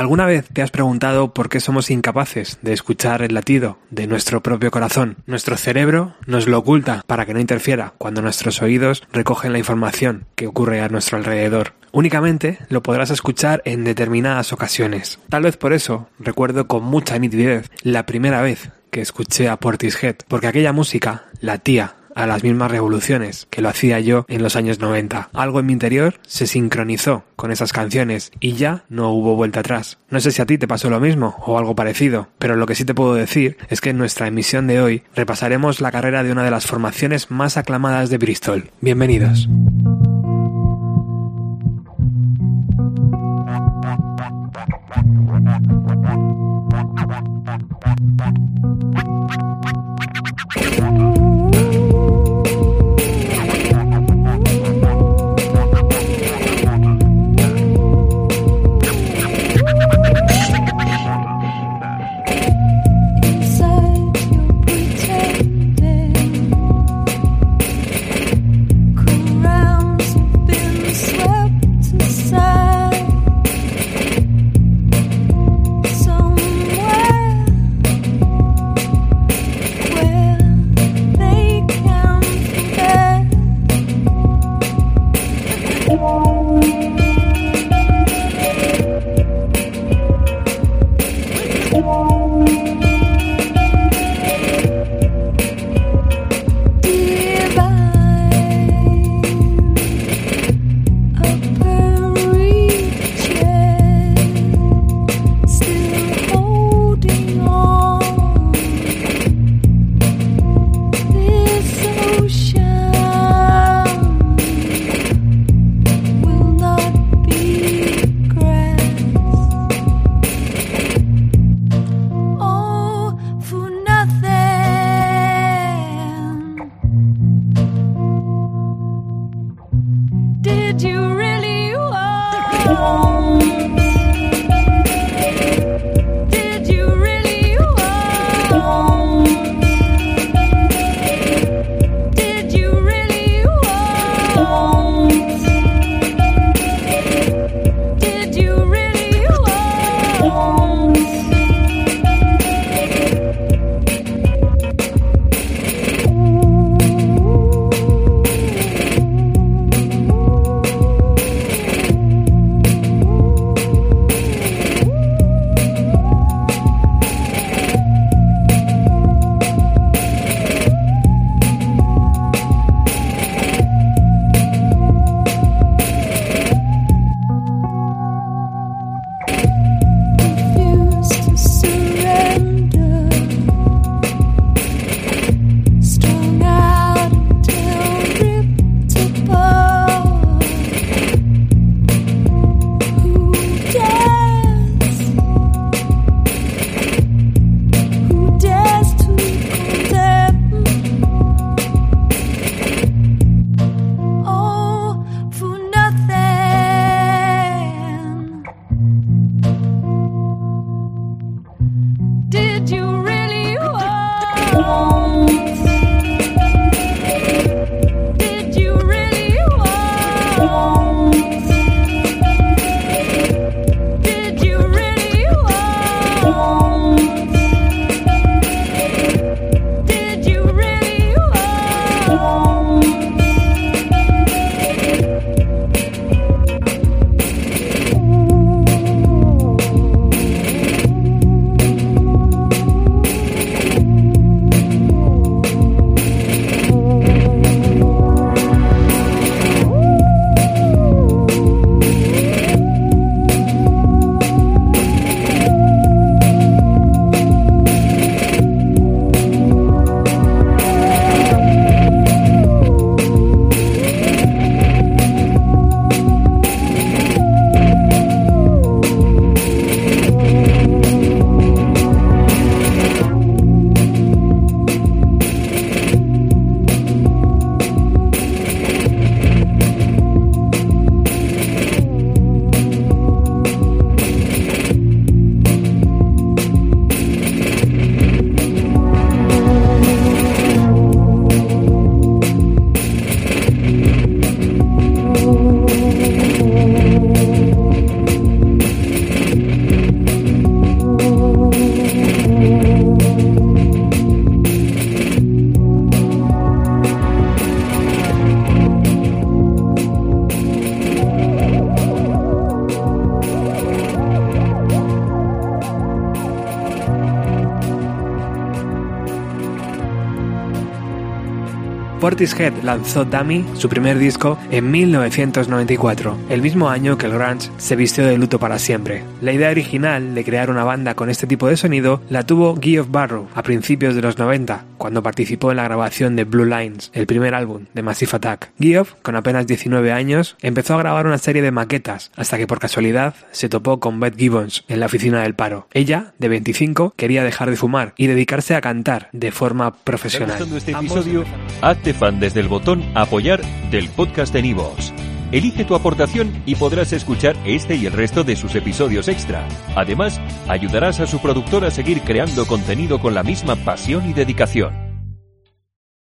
¿Alguna vez te has preguntado por qué somos incapaces de escuchar el latido de nuestro propio corazón? Nuestro cerebro nos lo oculta para que no interfiera cuando nuestros oídos recogen la información que ocurre a nuestro alrededor. Únicamente lo podrás escuchar en determinadas ocasiones. Tal vez por eso recuerdo con mucha nitidez la primera vez que escuché a Portishead, porque aquella música latía a las mismas revoluciones que lo hacía yo en los años 90. Algo en mi interior se sincronizó con esas canciones y ya no hubo vuelta atrás. No sé si a ti te pasó lo mismo o algo parecido, pero lo que sí te puedo decir es que en nuestra emisión de hoy repasaremos la carrera de una de las formaciones más aclamadas de Bristol. Bienvenidos. Portishead lanzó Dummy, su primer disco, en 1994, el mismo año que el grunge se vistió de luto para siempre. La idea original de crear una banda con este tipo de sonido la tuvo Guy of Barrow a principios de los 90, cuando participó en la grabación de Blue Lines, el primer álbum de Massive Attack. Geoff, con apenas 19 años, empezó a grabar una serie de maquetas, hasta que por casualidad se topó con Beth Gibbons en la oficina del paro. Ella, de 25, quería dejar de fumar y dedicarse a cantar de forma profesional. este episodio? Hazte fan desde el botón apoyar del podcast de Nivos. Elige tu aportación y podrás escuchar este y el resto de sus episodios extra. Además, ayudarás a su productor a seguir creando contenido con la misma pasión y dedicación.